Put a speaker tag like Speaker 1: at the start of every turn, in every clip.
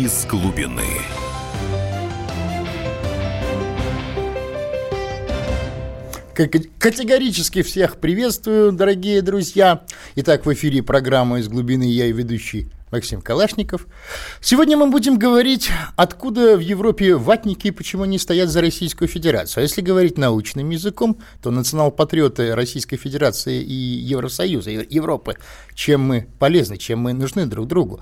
Speaker 1: из глубины.
Speaker 2: Категорически всех приветствую, дорогие друзья. Итак, в эфире программа «Из глубины» я и ведущий Максим Калашников. Сегодня мы будем говорить, откуда в Европе ватники и почему они стоят за Российскую Федерацию. А если говорить научным языком, то национал-патриоты Российской Федерации и Евросоюза, Европы, чем мы полезны, чем мы нужны друг другу.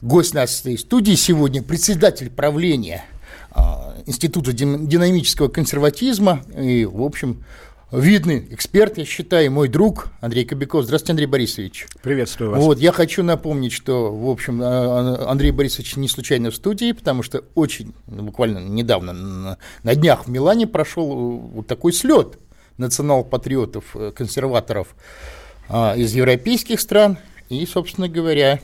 Speaker 2: Гость нашей студии сегодня председатель правления а, Института динамического консерватизма и, в общем, видный эксперт, я считаю, мой друг Андрей Кобяков. Здравствуйте, Андрей Борисович.
Speaker 3: Приветствую вас.
Speaker 2: Вот, я хочу напомнить, что, в общем, а, а, Андрей Борисович не случайно в студии, потому что очень, ну, буквально недавно, на, днях в Милане прошел э, вот такой слет национал-патриотов, э, консерваторов а, из европейских стран и, собственно говоря,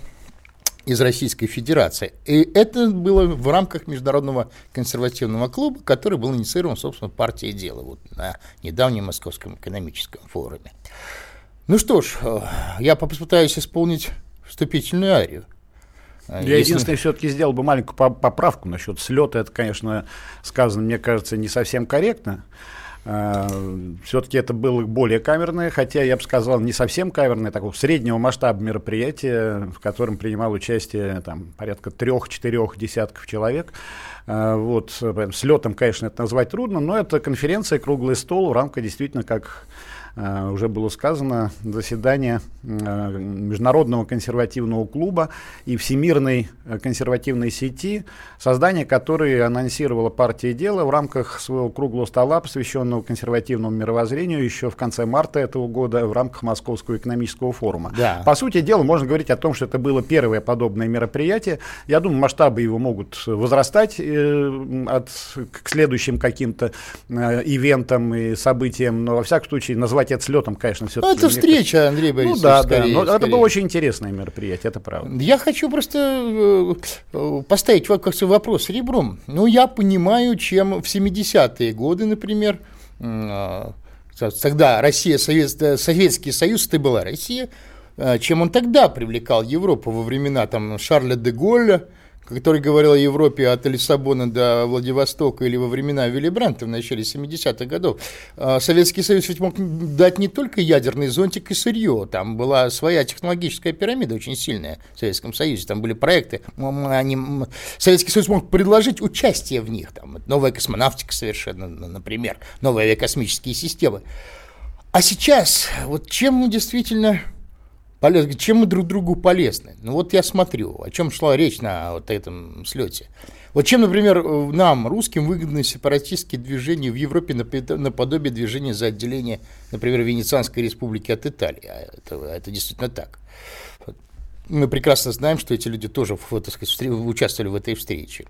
Speaker 2: из Российской Федерации. И это было в рамках Международного консервативного клуба, который был инициирован, собственно, партией дела вот, на недавнем Московском экономическом форуме. Ну что ж, э, я попытаюсь исполнить вступительную арию.
Speaker 3: Я Если... единственное, все-таки сделал бы маленькую поправку насчет слета. Это, конечно, сказано, мне кажется, не совсем корректно. А, Все-таки это было более камерное, хотя я бы сказал не совсем камерное, такого среднего масштаба мероприятие, в котором принимал участие там, порядка трех-четырех десятков человек. А, вот, с летом, конечно, это назвать трудно, но это конференция, круглый стол, рамка действительно как Э, уже было сказано, заседание э, Международного консервативного клуба и Всемирной э, консервативной сети, создание которой анонсировала партия «Дело» в рамках своего круглого стола, посвященного консервативному мировоззрению еще в конце марта этого года в рамках Московского экономического форума. Да. По сути дела, можно говорить о том, что это было первое подобное мероприятие. Я думаю, масштабы его могут возрастать э, от, к следующим каким-то э, ивентам и событиям, но во всяком случае назвать это слетом, конечно, все-таки.
Speaker 2: Ну, это встреча, Андрей Борисович. Ну да,
Speaker 3: скорее, да, но скорее. это было очень интересное мероприятие, это правда.
Speaker 2: Я хочу просто э, э, поставить вопрос ребром. Ну, я понимаю, чем в 70-е годы, например, э, тогда Россия, Совет, Советский Союз, это была Россия, чем он тогда привлекал Европу во времена там Шарля де Голля, который говорил о Европе от Лиссабона до Владивостока или во времена Вилли Бранта в начале 70-х годов, а, Советский Союз ведь мог дать не только ядерный зонтик и сырье, там была своя технологическая пирамида очень сильная в Советском Союзе, там были проекты, они, Советский Союз мог предложить участие в них, там, новая космонавтика совершенно, например, новые авиакосмические системы. А сейчас, вот чем действительно полезны, чем мы друг другу полезны. Ну вот я смотрю, о чем шла речь на вот этом слете. Вот чем, например, нам, русским, выгодны сепаратистские движения в Европе наподобие движения за отделение, например, Венецианской республики от Италии. А это, это действительно так. Мы прекрасно знаем, что эти люди тоже так сказать, участвовали в этой встрече.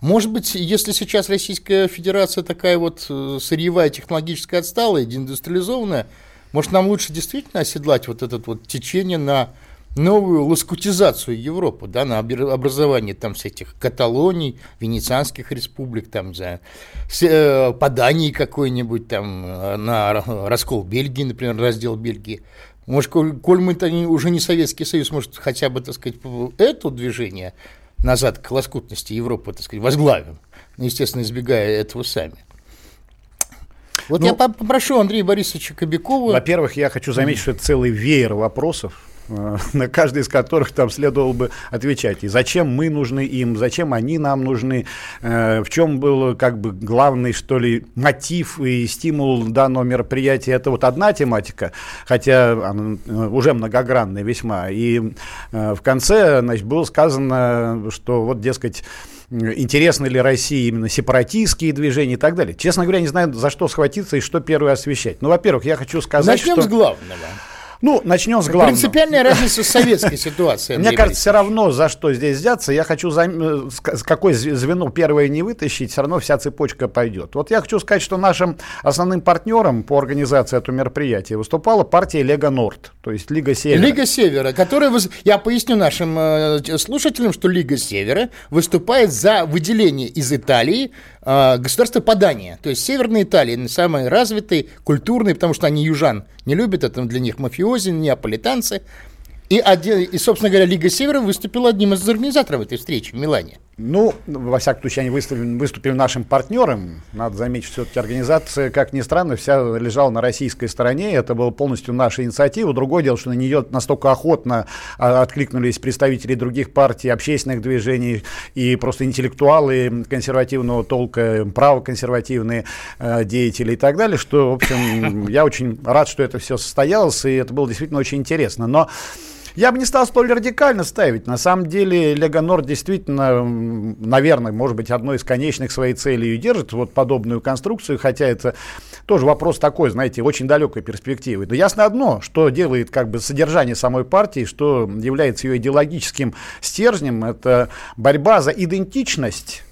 Speaker 2: Может быть, если сейчас Российская Федерация такая вот э, сырьевая, технологически отсталая, деиндустриализованная, может, нам лучше действительно оседлать вот это вот течение на новую лоскутизацию Европы, да, на образование там с этих Каталоний, Венецианских республик, там, за э, какой-нибудь, там, э, на раскол Бельгии, например, раздел Бельгии. Может, коль, коль мы -то уже не Советский Союз, может, хотя бы, так сказать, это движение назад к лоскутности Европы, так сказать, возглавим, естественно, избегая этого сами. Вот ну, я попрошу Андрея Борисовича Кобякова.
Speaker 3: Во-первых, я хочу заметить, что это целый веер вопросов, на каждый из которых там следовало бы отвечать. И зачем мы нужны им, зачем они нам нужны, э, в чем был как бы главный, что ли, мотив и стимул данного мероприятия. Это вот одна тематика, хотя она э, уже многогранная весьма. И в конце, значит, было сказано, что вот, дескать, интересны ли России именно сепаратистские движения и так далее. Честно говоря, не знаю, за что схватиться и что первое освещать. Ну, во-первых, я хочу сказать,
Speaker 2: Начнем что... с главного.
Speaker 3: Ну, начнем с главного.
Speaker 2: Принципиальная разница с советской ситуацией.
Speaker 3: Мне кажется, все равно за что здесь взяться. Я хочу, э, какое звено первое не вытащить, все равно вся цепочка пойдет. Вот я хочу сказать, что нашим основным партнером по организации этого мероприятия выступала партия Лего Норд, то есть Лига Севера.
Speaker 2: Лига Севера, которая, я поясню нашим э, слушателям, что Лига Севера выступает за выделение из Италии э, государства подания. То есть Северная Италия самые развитые, культурные, потому что они южан не любят, это для них мафиози, неаполитанцы. И, один, и, собственно говоря, Лига Севера выступила одним из организаторов этой встречи в Милане.
Speaker 3: Ну, во всяком случае, они выступили, выступили нашим партнером. Надо заметить, все-таки организация, как ни странно, вся лежала на российской стороне. Это была полностью наша инициатива. Другое дело, что на нее настолько охотно а, откликнулись представители других партий, общественных движений и просто интеллектуалы консервативного толка, правоконсервативные э, деятели и так далее, что, в общем, я очень рад, что это все состоялось, и это было действительно очень интересно. Но я бы не стал столь радикально ставить. На самом деле Лего Норд действительно, наверное, может быть, одной из конечных своей цели и держит вот подобную конструкцию, хотя это тоже вопрос такой, знаете, очень далекой перспективы. Но ясно одно, что делает как бы содержание самой партии, что является ее идеологическим стержнем, это борьба за идентичность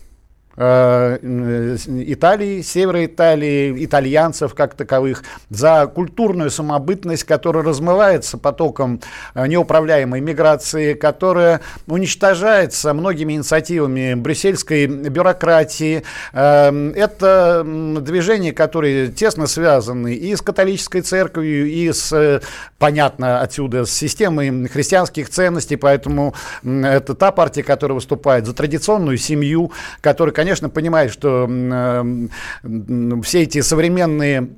Speaker 3: Италии, севера Италии, итальянцев как таковых, за культурную самобытность, которая размывается потоком э, неуправляемой миграции, которая уничтожается многими инициативами брюссельской бюрократии. Э, это движения, которые тесно связаны и с католической церковью, и с, понятно, отсюда с системой христианских ценностей, поэтому это та партия, которая выступает за традиционную семью, которая, конечно, понимает, что э, все эти современные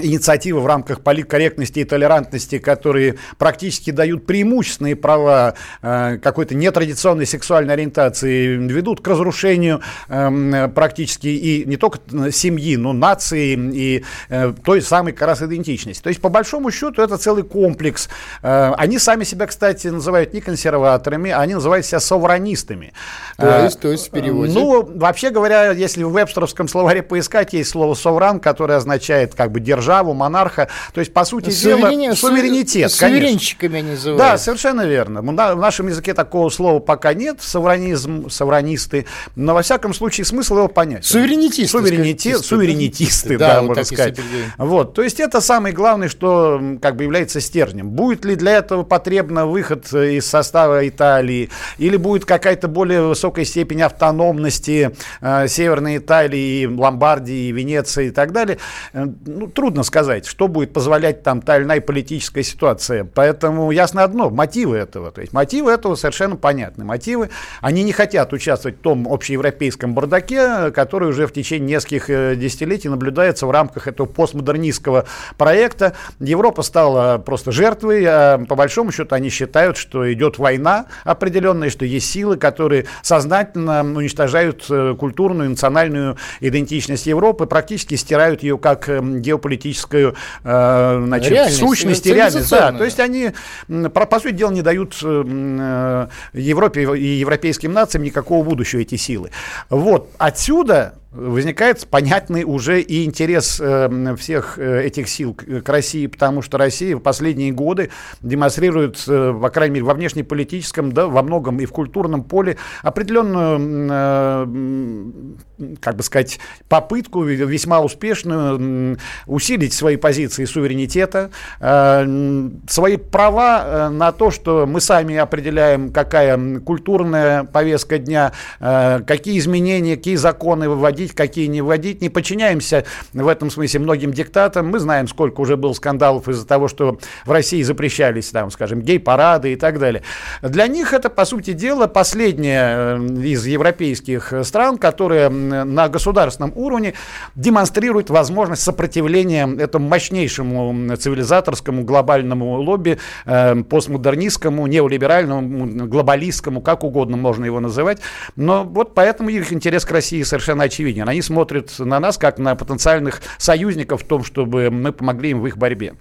Speaker 3: инициативы в рамках политкорректности и толерантности, которые практически дают преимущественные права э, какой-то нетрадиционной сексуальной ориентации, ведут к разрушению э, практически и не только семьи, но нации и э, той самой как раз идентичности. То есть, по большому счету, это целый комплекс. Э, они сами себя, кстати, называют не консерваторами, они называют себя совранистами.
Speaker 2: То есть, то есть в переводе?
Speaker 3: Ну, вообще говоря, если в вебстеровском словаре поискать, есть слово «совран», которое означает как бы держать державу, монарха. То есть, по сути Суверени... дела, суверенитет,
Speaker 2: Суверенщиками они называют.
Speaker 3: Да, совершенно верно. В нашем языке такого слова пока нет, суверенизм, суверенисты, но во всяком случае смысл его понять.
Speaker 2: Суверенитисты.
Speaker 3: Суверенитет, суверенитисты, да, да вот можно сказать. Вот, то есть это самое главное, что как бы является стержнем. Будет ли для этого потребно выход из состава Италии, или будет какая-то более высокая степень автономности э, Северной Италии, Ломбардии, Венеции и так далее, э, ну, трудно трудно сказать, что будет позволять там та или иная политическая ситуация. Поэтому ясно одно, мотивы этого. То есть мотивы этого совершенно понятны. Мотивы, они не хотят участвовать в том общеевропейском бардаке, который уже в течение нескольких э, десятилетий наблюдается в рамках этого постмодернистского проекта. Европа стала просто жертвой, а по большому счету они считают, что идет война определенная, что есть силы, которые сознательно уничтожают э, культурную, национальную идентичность Европы, практически стирают ее как эм, геополитическую политическую э, значит, реальность, сущность и реальность. Да, то есть они, по, сути дела, не дают э, Европе и европейским нациям никакого будущего эти силы. Вот отсюда возникает понятный уже и интерес э, всех э, этих сил к, России, потому что Россия в последние годы демонстрирует, э, по крайней мере, во внешнеполитическом, да, во многом и в культурном поле определенную, э, как бы сказать, попытку весьма успешную усилить свои позиции суверенитета, свои права на то, что мы сами определяем, какая культурная повестка дня, какие изменения, какие законы выводить вводить, какие не вводить. Не подчиняемся в этом смысле многим диктатам. Мы знаем, сколько уже было скандалов из-за того, что в России запрещались, там, скажем, гей-парады и так далее. Для них это, по сути дела, последняя э, из европейских стран, которая на государственном уровне демонстрирует возможность сопротивления этому мощнейшему цивилизаторскому глобальному лобби, э, постмодернистскому, неолиберальному, глобалистскому, как угодно можно его называть. Но вот поэтому их интерес к России совершенно очевиден очевиден. Они смотрят на нас как на потенциальных союзников в том, чтобы мы помогли им в их борьбе.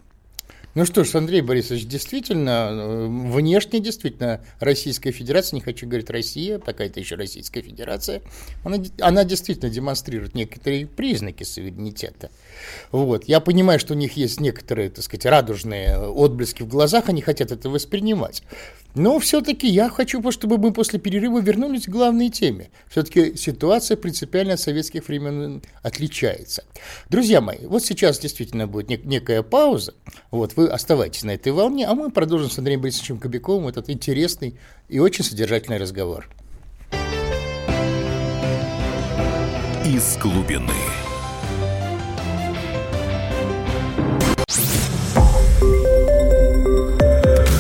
Speaker 2: Ну что ж, Андрей Борисович, действительно, э, внешне действительно Российская Федерация, не хочу говорить Россия, такая-то еще Российская Федерация, она, она действительно демонстрирует некоторые признаки суверенитета. Вот. Я понимаю, что у них есть некоторые, так сказать, радужные отблески в глазах, они хотят это воспринимать. Но все-таки я хочу, чтобы мы после перерыва вернулись к главной теме. Все-таки ситуация принципиально от советских времен отличается. Друзья мои, вот сейчас действительно будет нек- некая пауза. Вот вы оставайтесь на этой волне, а мы продолжим с Андреем Борисовичем Кобяковым этот интересный и очень содержательный разговор.
Speaker 1: Из глубины.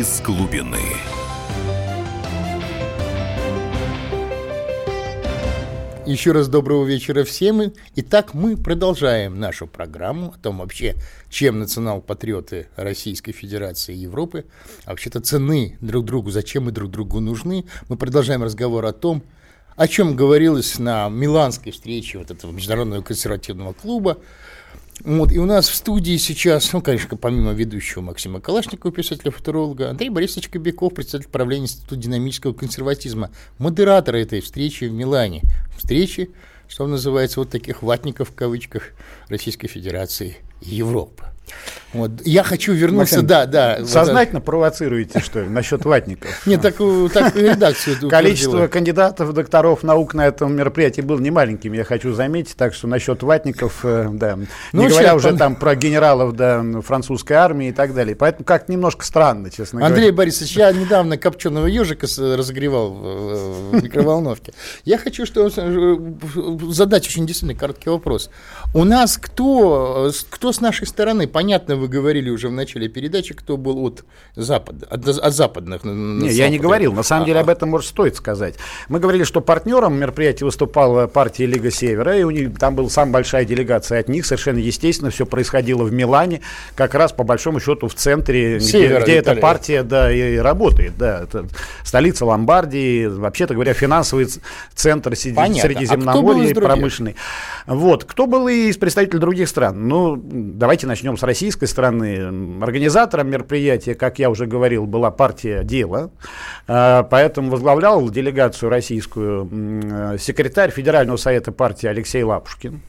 Speaker 1: Из глубины.
Speaker 2: Еще раз доброго вечера всем. Итак, мы продолжаем нашу программу о том вообще, чем национал-патриоты Российской Федерации и Европы а вообще-то цены друг другу, зачем мы друг другу нужны. Мы продолжаем разговор о том, о чем говорилось на миланской встрече вот этого международного консервативного клуба, вот, и у нас в студии сейчас, ну, конечно, помимо ведущего Максима Калашникова, писателя-футуролога, Андрей Борисович Кобяков, председатель правления Института динамического консерватизма, модератор этой встречи в Милане. Встречи, что называется, вот таких ватников в кавычках Российской Федерации и Европы. Вот. Я хочу вернуться, Максим,
Speaker 3: да, да. Сознательно вот, провоцируете, что ли, насчет ватников?
Speaker 2: Нет, так, так редакцию
Speaker 3: Количество кандидатов, докторов наук на этом мероприятии было немаленьким, я хочу заметить, так что насчет ватников, э, да, ну, не говоря уже там про генералов, да, французской армии и так далее. Поэтому как немножко странно, честно
Speaker 2: говоря. Андрей Борисович, я недавно копченого ежика разогревал в микроволновке. Я хочу что э, задать очень действительно короткий вопрос. У нас кто, кто с нашей стороны, понятно, вы говорили уже в начале передачи, кто был от Запада, от, от западных.
Speaker 3: Не, я не говорил. На самом деле об этом может стоит сказать. Мы говорили, что партнером мероприятия выступала партия Лига Севера, и у них там была самая большая делегация от них. Совершенно естественно, все происходило в Милане, как раз по большому счету в центре, Севера, где, где эта партия да, и работает. Да, это столица Ломбардии, вообще-то говоря, финансовый центр Понятно. Средиземноморья, а промышленный. Вот. Кто был из представителей других стран? Ну, давайте начнем с российской стороны. Организатором мероприятия, как я уже говорил, была партия «Дело». А, поэтому возглавлял делегацию российскую секретарь Федерального совета партии Алексей Лапушкин.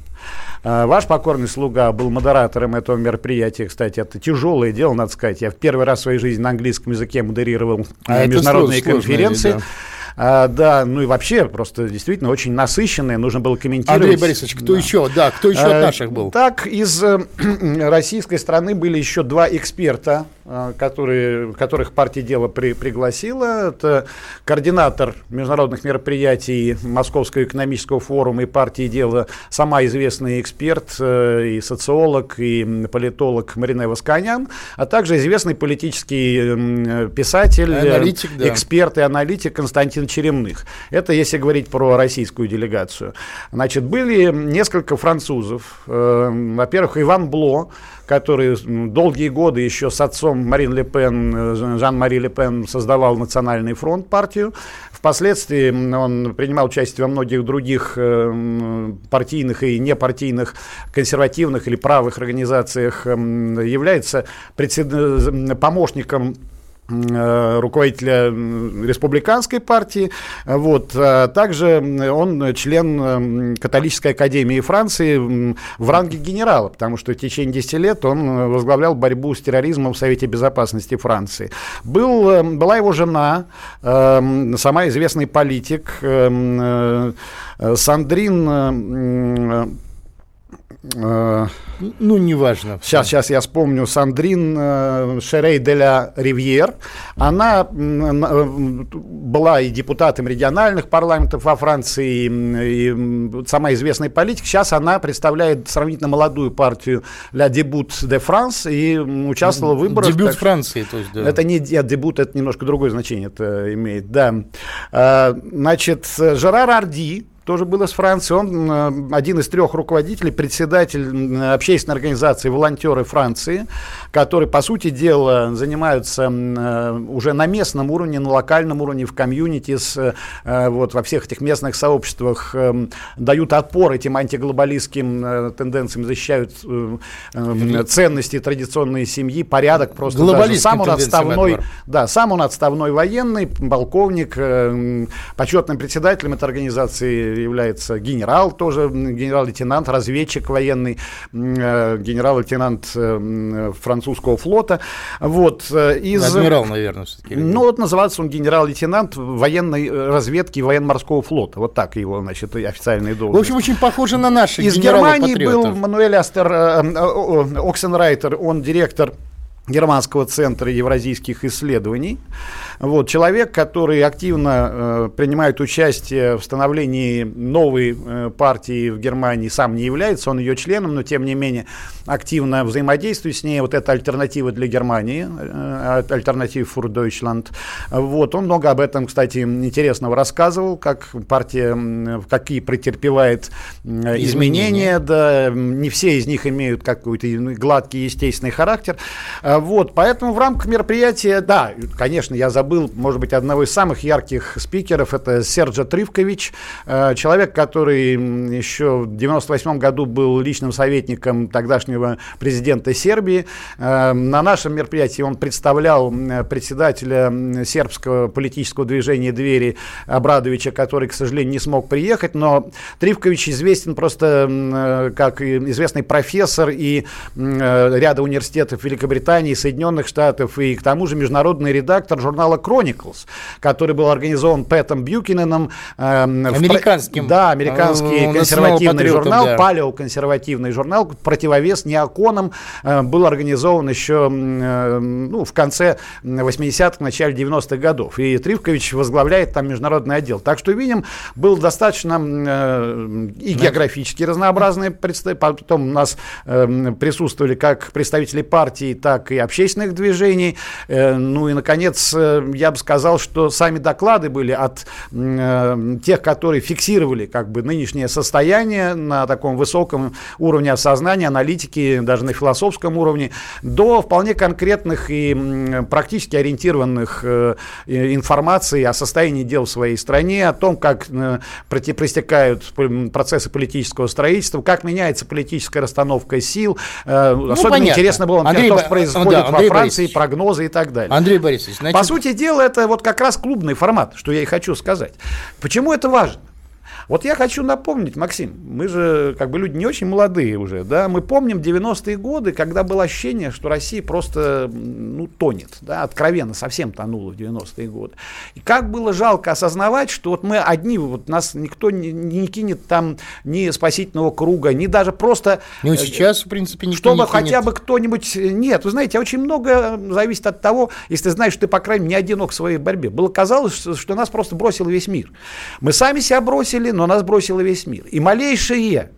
Speaker 3: А, ваш покорный слуга был модератором этого мероприятия. Кстати, это тяжелое дело, надо сказать. Я в первый раз в своей жизни на английском языке модерировал а международные конференции. Сложно, да. А, да, ну и вообще просто действительно очень насыщенные, нужно было комментировать.
Speaker 2: Андрей Борисович, кто да. еще? Да, кто еще а, от наших был?
Speaker 3: Так, из э, российской страны были еще два эксперта, которые, которых партия дела при, пригласила. Это координатор международных мероприятий Московского экономического форума и партии дела, сама известный эксперт э, и социолог, и политолог Марина Восканян, а также известный политический писатель, аналитик, да. эксперт и аналитик Константин Константин Черемных. Это если говорить про российскую делегацию. Значит, были несколько французов. Э, во-первых, Иван Бло, который долгие годы еще с отцом Марин Ле Пен, э, Жан-Мари Ле Пен создавал Национальный фронт партию. Впоследствии он принимал участие во многих других э, партийных и непартийных, консервативных или правых организациях, является помощником Э, руководителя республиканской партии. Вот. А также он член католической академии Франции в ранге генерала, потому что в течение 10 лет он возглавлял борьбу с терроризмом в Совете Безопасности Франции. Был, э, была его жена, э, сама известный политик Сандрин
Speaker 2: Э, ну, неважно.
Speaker 3: Сейчас, сейчас я вспомню. Сандрин э, Шерей де ля Ривьер. Она э, была и депутатом региональных парламентов во Франции, и сама известный политик. Сейчас она представляет сравнительно молодую партию «Ля Дебут де Франс» и участвовала в выборах.
Speaker 2: Дебют так, Франции, то есть,
Speaker 3: да. Это не дебют, это немножко другое значение это имеет, да. Значит, Жерар Арди, тоже было с Франции. Он э, один из трех руководителей, председатель общественной организации «Волонтеры Франции», которые, по сути дела, занимаются э, уже на местном уровне, на локальном уровне, в комьюнити, с, э, вот, во всех этих местных сообществах, дают отпор этим антиглобалистским тенденциям, защищают ценности традиционной семьи, порядок просто. Даже сам он отставной, да, сам он отставной военный, полковник, почетным председателем этой организации является генерал тоже, генерал-лейтенант, разведчик военный, э, генерал-лейтенант э, французского флота. Вот,
Speaker 2: э, из... Адмирал, наверное,
Speaker 3: все-таки. Ну, вот называется он генерал-лейтенант военной разведки военно-морского флота. Вот так его, значит, официальные должности.
Speaker 2: В общем, очень похоже на наши
Speaker 3: Из Германии был Мануэль Астер Оксенрайтер, он директор Германского центра евразийских исследований. Вот, человек, который активно э, принимает участие в становлении новой э, партии в Германии, сам не является, он ее членом, но тем не менее активно взаимодействует с ней. Вот это альтернатива для Германии, э, альтернатива für Deutschland. Вот, он много об этом, кстати, интересного рассказывал, как партия, какие претерпевает изменения. изменения. Да, не все из них имеют какой-то гладкий естественный характер. Вот, поэтому в рамках мероприятия, да, конечно, я забыл забыл, может быть, одного из самых ярких спикеров, это Серджа Тривкович, э, человек, который еще в 98 году был личным советником тогдашнего президента Сербии. Э, на нашем мероприятии он представлял председателя сербского политического движения «Двери» Абрадовича, который, к сожалению, не смог приехать, но Тривкович известен просто э, как известный профессор и ряда университетов Великобритании, Соединенных Штатов и к тому же международный редактор журнала Chronicles, который был организован Пэтом Бьюкиненом.
Speaker 2: Э, американским.
Speaker 3: В, да, американский э, консервативный журнал, да. палеоконсервативный журнал, противовес неоконам, э, был организован еще э, ну, в конце 80-х, начале 90-х годов. И Тривкович возглавляет там международный отдел. Так что, видим, был достаточно э, и географически разнообразный. Потом у нас э, присутствовали как представители партии, так и общественных движений. Э, ну и, наконец, э, я бы сказал, что сами доклады были от э, тех, которые фиксировали как бы нынешнее состояние на таком высоком уровне осознания, аналитики, даже на философском уровне, до вполне конкретных и практически ориентированных информации о состоянии дел в своей стране, о том, как проистекают процессы политического строительства, как меняется политическая расстановка сил. Ну, особенно понятно. интересно было, например, Андрей, то, что происходит да, во Франции, Борисович. прогнозы и так далее.
Speaker 2: Андрей Борисович,
Speaker 3: значит... По сути дела, это вот как раз клубный формат, что я и хочу сказать. Почему это важно? Вот я хочу напомнить, Максим, мы же как бы люди не очень молодые уже, да, мы помним 90-е годы, когда было ощущение, что Россия просто, ну, тонет, да, откровенно совсем тонула в 90-е годы. И как было жалко осознавать, что вот мы одни, вот нас никто не, не кинет там ни спасительного круга, ни даже просто...
Speaker 2: Ну, сейчас, в принципе,
Speaker 3: никто Чтобы не хотя бы кто-нибудь... Нет, вы знаете, очень много зависит от того, если ты знаешь, что ты, по крайней мере, не одинок в своей борьбе. Было казалось, что, что нас просто бросил весь мир. Мы сами себя бросили, но нас бросило весь мир. И малейшее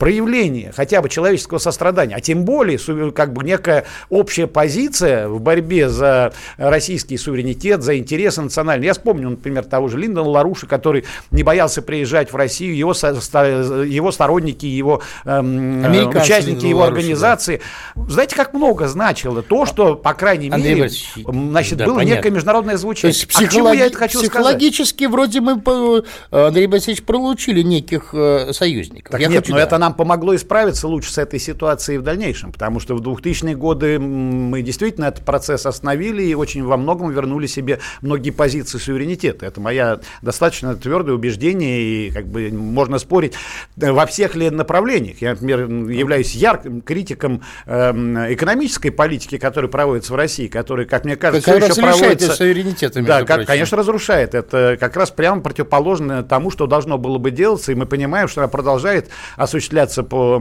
Speaker 3: проявление хотя бы человеческого сострадания, а тем более как бы некая общая позиция в борьбе за российский суверенитет, за интересы национальные. Я вспомню, например, того же Линдона Ларуша, который не боялся приезжать в Россию, его, его сторонники, его эм, участники его Ларуша, организации. Да. Знаете, как много значило то, что, по крайней Андрей мере, значит, да, было понятно. некое международное звучание. То есть
Speaker 2: психологи... а я это хочу психологически сказать? вроде мы, э, Андрей Борисович, получили неких э, союзников.
Speaker 3: Так я нет, хочу, но да. это нам помогло исправиться лучше с этой ситуацией в дальнейшем, потому что в 2000-е годы мы действительно этот процесс остановили и очень во многом вернули себе многие позиции суверенитета. Это моя достаточно твердое убеждение, и как бы можно спорить во всех ли направлениях. Я, например, являюсь ярким критиком э, экономической политики, которая проводится в России, которая, как мне кажется,
Speaker 2: как все еще проводится... суверенитет,
Speaker 3: Да, как, конечно, разрушает. Это как раз прямо противоположно тому, что должно было бы делаться, и мы понимаем, что она продолжает осуществлять осуществляться по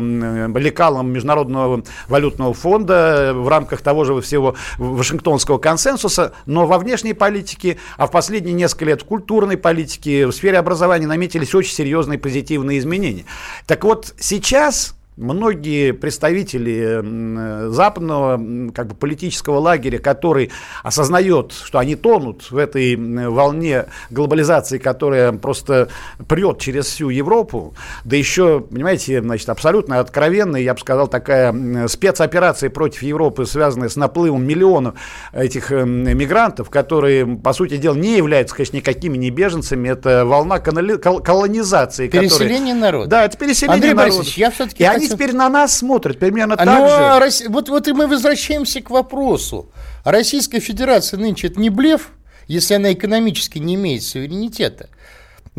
Speaker 3: лекалам Международного валютного фонда в рамках того же всего Вашингтонского консенсуса, но во внешней политике, а в последние несколько лет в культурной политике, в сфере образования наметились очень серьезные позитивные изменения. Так вот, сейчас многие представители западного как бы, политического лагеря, который осознает, что они тонут в этой волне глобализации, которая просто прет через всю Европу, да еще, понимаете, значит, абсолютно откровенная, я бы сказал, такая спецоперация против Европы, связанная с наплывом миллионов этих мигрантов, которые, по сути дела, не являются, конечно, никакими не беженцами, это волна колонизации.
Speaker 2: Переселение которая... народа.
Speaker 3: Да, это переселение
Speaker 2: Андрей
Speaker 3: народа.
Speaker 2: Борисович, я все-таки
Speaker 3: теперь на нас смотрят примерно
Speaker 2: а,
Speaker 3: так ну,
Speaker 2: же. А, вот, вот и мы возвращаемся к вопросу. Российская Федерация нынче это не блеф, если она экономически не имеет суверенитета.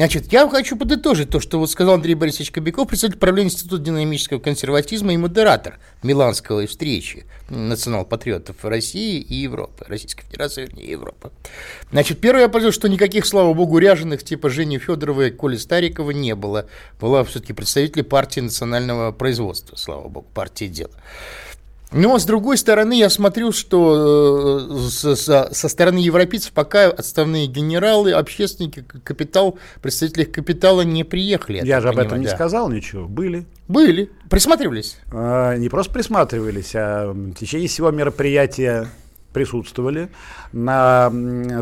Speaker 2: Значит, я хочу подытожить то, что вот сказал Андрей Борисович Кобяков, представитель правления Института динамического консерватизма и модератор Миланской встречи национал-патриотов России и Европы, Российской Федерации, вернее, Европы. Значит, первое я понял, что никаких, слава богу, ряженых типа Жени Федоровой и Коли Старикова не было. Была все-таки представитель партии национального производства, слава богу, партии дела. Но, с другой стороны, я смотрю, что э, со, стороны европейцев пока отставные генералы, общественники, капитал, представители капитала не приехали.
Speaker 3: Я, же об этом да. не сказал ничего. Были.
Speaker 2: Были. Присматривались?
Speaker 3: А, не просто присматривались, а в течение всего мероприятия присутствовали. На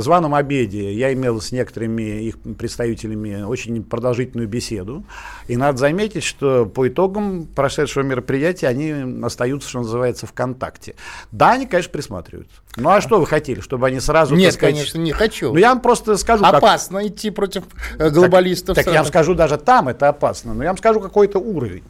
Speaker 3: званом обеде я имел с некоторыми их представителями очень продолжительную беседу. И надо заметить, что по итогам прошедшего мероприятия они остаются, что называется, в контакте. Да, они, конечно, присматриваются. Ну а что вы хотели, чтобы они сразу...
Speaker 2: Нет, сказать, конечно, не хочу.
Speaker 3: Ну я вам просто скажу...
Speaker 2: Опасно как... идти против э, глобалистов.
Speaker 3: Так, так я вам скажу, даже там это опасно. Но я вам скажу какой-то уровень.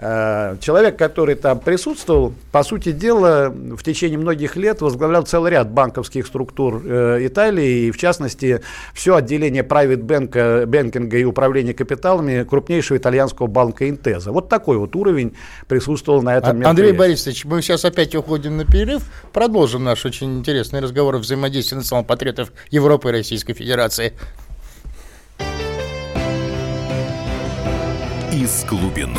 Speaker 3: Э, человек, который там присутствовал, по сути дела, в течение многих лет возглавлял целый ряд банковских структур э, Италии, и в частности, все отделение private bank, бэнкинга и управления капиталами крупнейшего итальянского банка Интеза. Вот такой вот уровень присутствовал на этом
Speaker 2: мероприятии. Андрей Борисович, мы сейчас опять уходим на перерыв, продолжим наш очень интересный разговор о взаимодействии национальных патриотов Европы и Российской Федерации.
Speaker 1: Из глубины.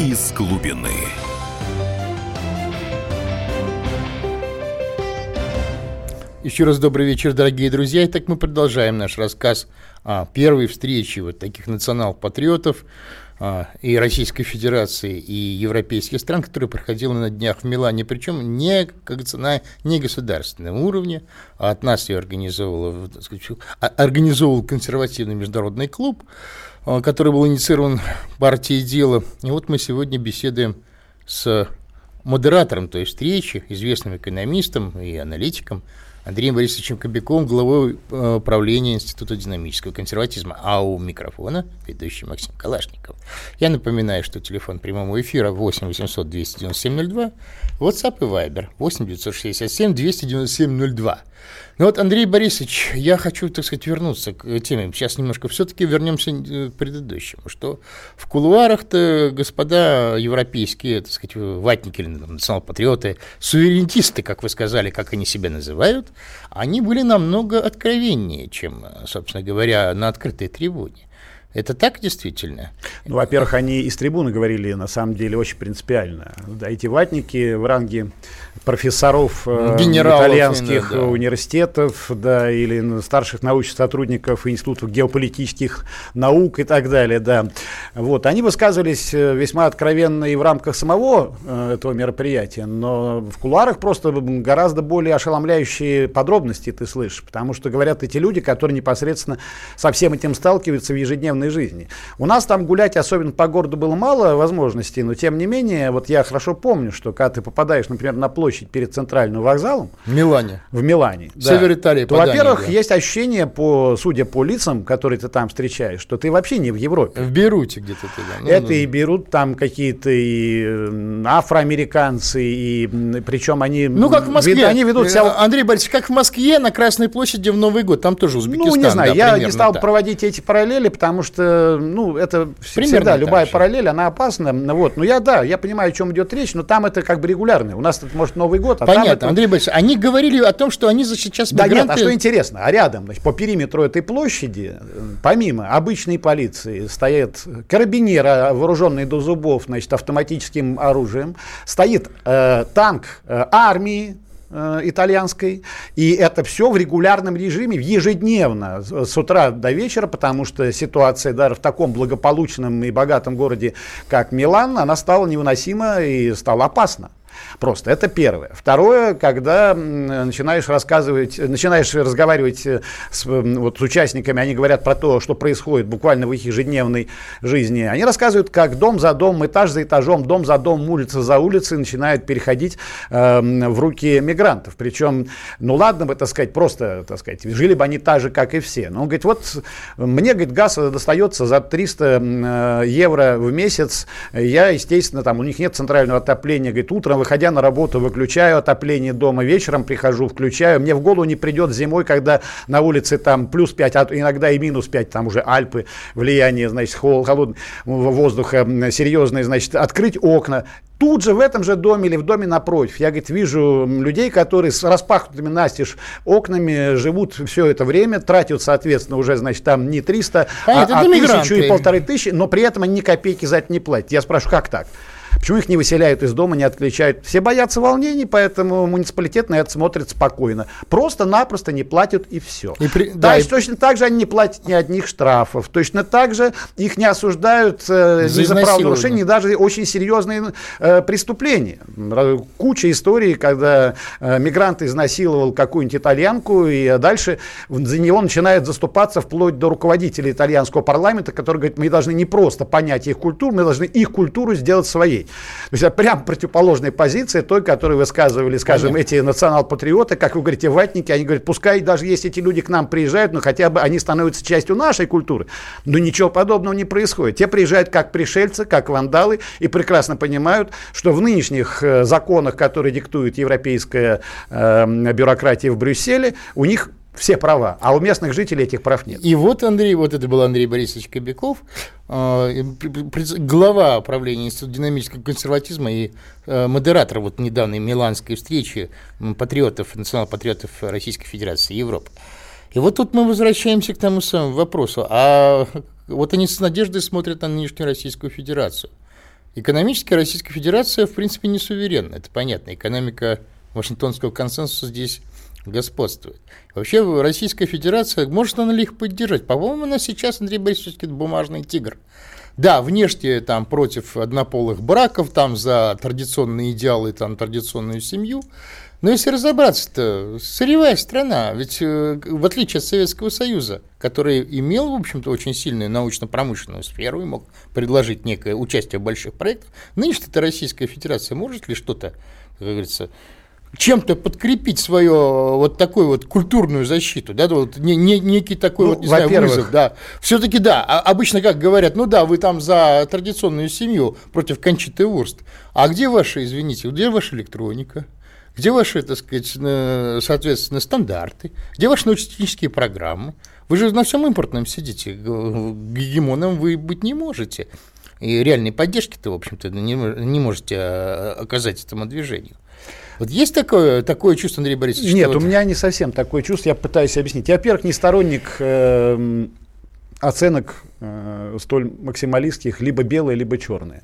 Speaker 1: Из глубины.
Speaker 2: Еще раз добрый вечер, дорогие друзья. Итак, мы продолжаем наш рассказ о первой встрече вот таких национал-патриотов а, и Российской Федерации, и европейских стран, которая проходила на днях в Милане, причем не, как на негосударственном уровне, а от нас ее организовывал, сказать, а, организовывал консервативный международный клуб, который был инициирован партией «Дело». И вот мы сегодня беседуем с модератором той встречи, известным экономистом и аналитиком Андреем Борисовичем Кобяковым, главой э, правления Института динамического консерватизма. А у микрофона ведущий Максим Калашников. Я напоминаю, что телефон прямого эфира 8 800 297 02, WhatsApp и Viber 8 967 297 02. Ну вот, Андрей Борисович, я хочу, так сказать, вернуться к теме. Сейчас немножко все-таки вернемся э, к предыдущему, что в кулуарах-то господа европейские, так сказать, ватники, национал-патриоты, суверенитисты, как вы сказали, как они себя называют, они были намного откровеннее, чем, собственно говоря, на открытой трибуне. Это так действительно?
Speaker 3: Ну, во-первых, они из трибуны говорили, на самом деле, очень принципиально. Да, эти ватники в ранге профессоров э, Генералов, итальянских да. университетов, да, или старших научных сотрудников институтов геополитических наук и так далее, да. Вот, они высказывались э, весьма откровенно и в рамках самого э, этого мероприятия, но в кулуарах просто гораздо более ошеломляющие подробности ты слышишь, потому что говорят эти люди, которые непосредственно со всем этим сталкиваются в ежедневной жизни. У нас там гулять, особенно по городу, было мало возможностей, но тем не менее, вот я хорошо помню, что когда ты попадаешь, например, на площадь перед центральным вокзалом.
Speaker 2: В Милане.
Speaker 3: В Милане.
Speaker 2: Да. Север Италии.
Speaker 3: То, во-первых, да. есть ощущение, по, судя по лицам, которые ты там встречаешь, что ты вообще не в Европе.
Speaker 2: В Беруте где-то ты,
Speaker 3: да. Ну, Это ну, и берут там какие-то и афроамериканцы, и причем они...
Speaker 2: Ну, как в Москве.
Speaker 3: Они ведут себя...
Speaker 2: Андрей Борисович, как в Москве на Красной площади в Новый год, там тоже Узбекистан.
Speaker 3: Ну, не знаю, да, я не стал да. проводить эти параллели, потому что, ну, это примерно всегда, любая же. параллель, она опасна. Вот. Ну, я, да, я понимаю, о чем идет речь, но там это как бы регулярно. У нас, это, может, Новый год,
Speaker 2: а Понятно. Понятно, Андрей Борисович, они говорили о том, что они сейчас
Speaker 3: мигранты... Да нет, а что интересно, а рядом, значит, по периметру этой площади, помимо обычной полиции, стоят карабинеры, вооруженные до зубов, значит, автоматическим оружием, стоит э, танк э, армии, э, итальянской, и это все в регулярном режиме, ежедневно, с утра до вечера, потому что ситуация даже в таком благополучном и богатом городе, как Милан, она стала невыносима и стала опасна. Просто это первое. Второе, когда начинаешь рассказывать, начинаешь разговаривать э, с, вот, с участниками, они говорят про то, что происходит буквально в их ежедневной жизни. Они рассказывают, как дом за домом, этаж за этажом, дом за домом, улица за улицей начинают переходить э, в руки мигрантов. Причем, ну ладно бы, так сказать, просто, так сказать, жили бы они так же, как и все. Но он говорит, вот мне, говорит, газ достается за 300 э, евро в месяц. Я, естественно, там у них нет центрального отопления. Говорит, утром, выходя на работу, выключаю отопление дома, вечером прихожу, включаю. Мне в голову не придет зимой, когда на улице там плюс 5, а иногда и минус 5, там уже Альпы, влияние, значит, холодного воздуха серьезное, значит, открыть окна, тут же в этом же доме или в доме напротив. Я, говорит, вижу людей, которые с распахнутыми настежь окнами живут все это время, тратят, соответственно, уже, значит, там не 300, а, а, а тысячу и полторы тысячи, но при этом они ни копейки за это не платят. Я спрашиваю, как так? Почему их не выселяют из дома, не отключают? Все боятся волнений, поэтому муниципалитет на это смотрит спокойно. Просто-напросто не платят и все. И при... Да, да, и точно так же они не платят ни одних штрафов. Точно так же их не осуждают э, за, за правонарушения, даже очень серьезные э, преступления. Куча историй, когда э, мигрант изнасиловал какую-нибудь итальянку, и дальше за него начинают заступаться вплоть до руководителя итальянского парламента, который говорит, мы должны не просто понять их культуру, мы должны их культуру сделать своей. То есть это прям противоположная позиция той, которую высказывали, скажем, Понятно. эти национал-патриоты, как вы говорите, ватники, они говорят, пускай даже если эти люди к нам приезжают, но хотя бы они становятся частью нашей культуры. Но ничего подобного не происходит. Те приезжают как пришельцы, как вандалы, и прекрасно понимают, что в нынешних э, законах, которые диктует европейская э, бюрократия в Брюсселе, у них все права, а у местных жителей этих прав нет.
Speaker 2: И вот Андрей, вот это был Андрей Борисович Кобяков, а, глава правления Института динамического консерватизма и а, модератор вот недавней миланской встречи патриотов, национал-патриотов Российской Федерации и Европы. И вот тут мы возвращаемся к тому самому вопросу. А вот они с надеждой смотрят на нынешнюю Российскую Федерацию. Экономически Российская Федерация, в принципе, не суверенна, это понятно. Экономика Вашингтонского консенсуса здесь господствует. Вообще Российская Федерация, может она ли их поддержать? По-моему, она сейчас, Андрей Борисович, бумажный тигр. Да, внешне там против однополых браков, там за традиционные идеалы, там традиционную семью. Но если разобраться-то, сырьевая страна, ведь э, в отличие от Советского Союза, который имел, в общем-то, очень сильную научно-промышленную сферу и мог предложить некое участие в больших проектах, нынешняя Российская Федерация может ли что-то, как говорится, чем-то подкрепить свою вот такую вот культурную защиту, да, вот не, не, некий такой ну, вот, не знаю, вызов, да. Все-таки да, а обычно как говорят, ну да, вы там за традиционную семью против Кончиты Вурст, а где ваши, извините, где ваша электроника? Где ваши, так сказать, соответственно, стандарты? Где ваши научно-технические программы? Вы же на всем импортном сидите, гегемоном вы быть не можете. И реальной поддержки-то, в общем-то, не, не можете а, оказать этому движению. Вот есть такое, такое чувство, Андрей Борисович?
Speaker 3: Нет, у меня не совсем такое чувство, я пытаюсь объяснить. Я, во-первых, не сторонник э, оценок э, столь максималистских, либо белые, либо черные.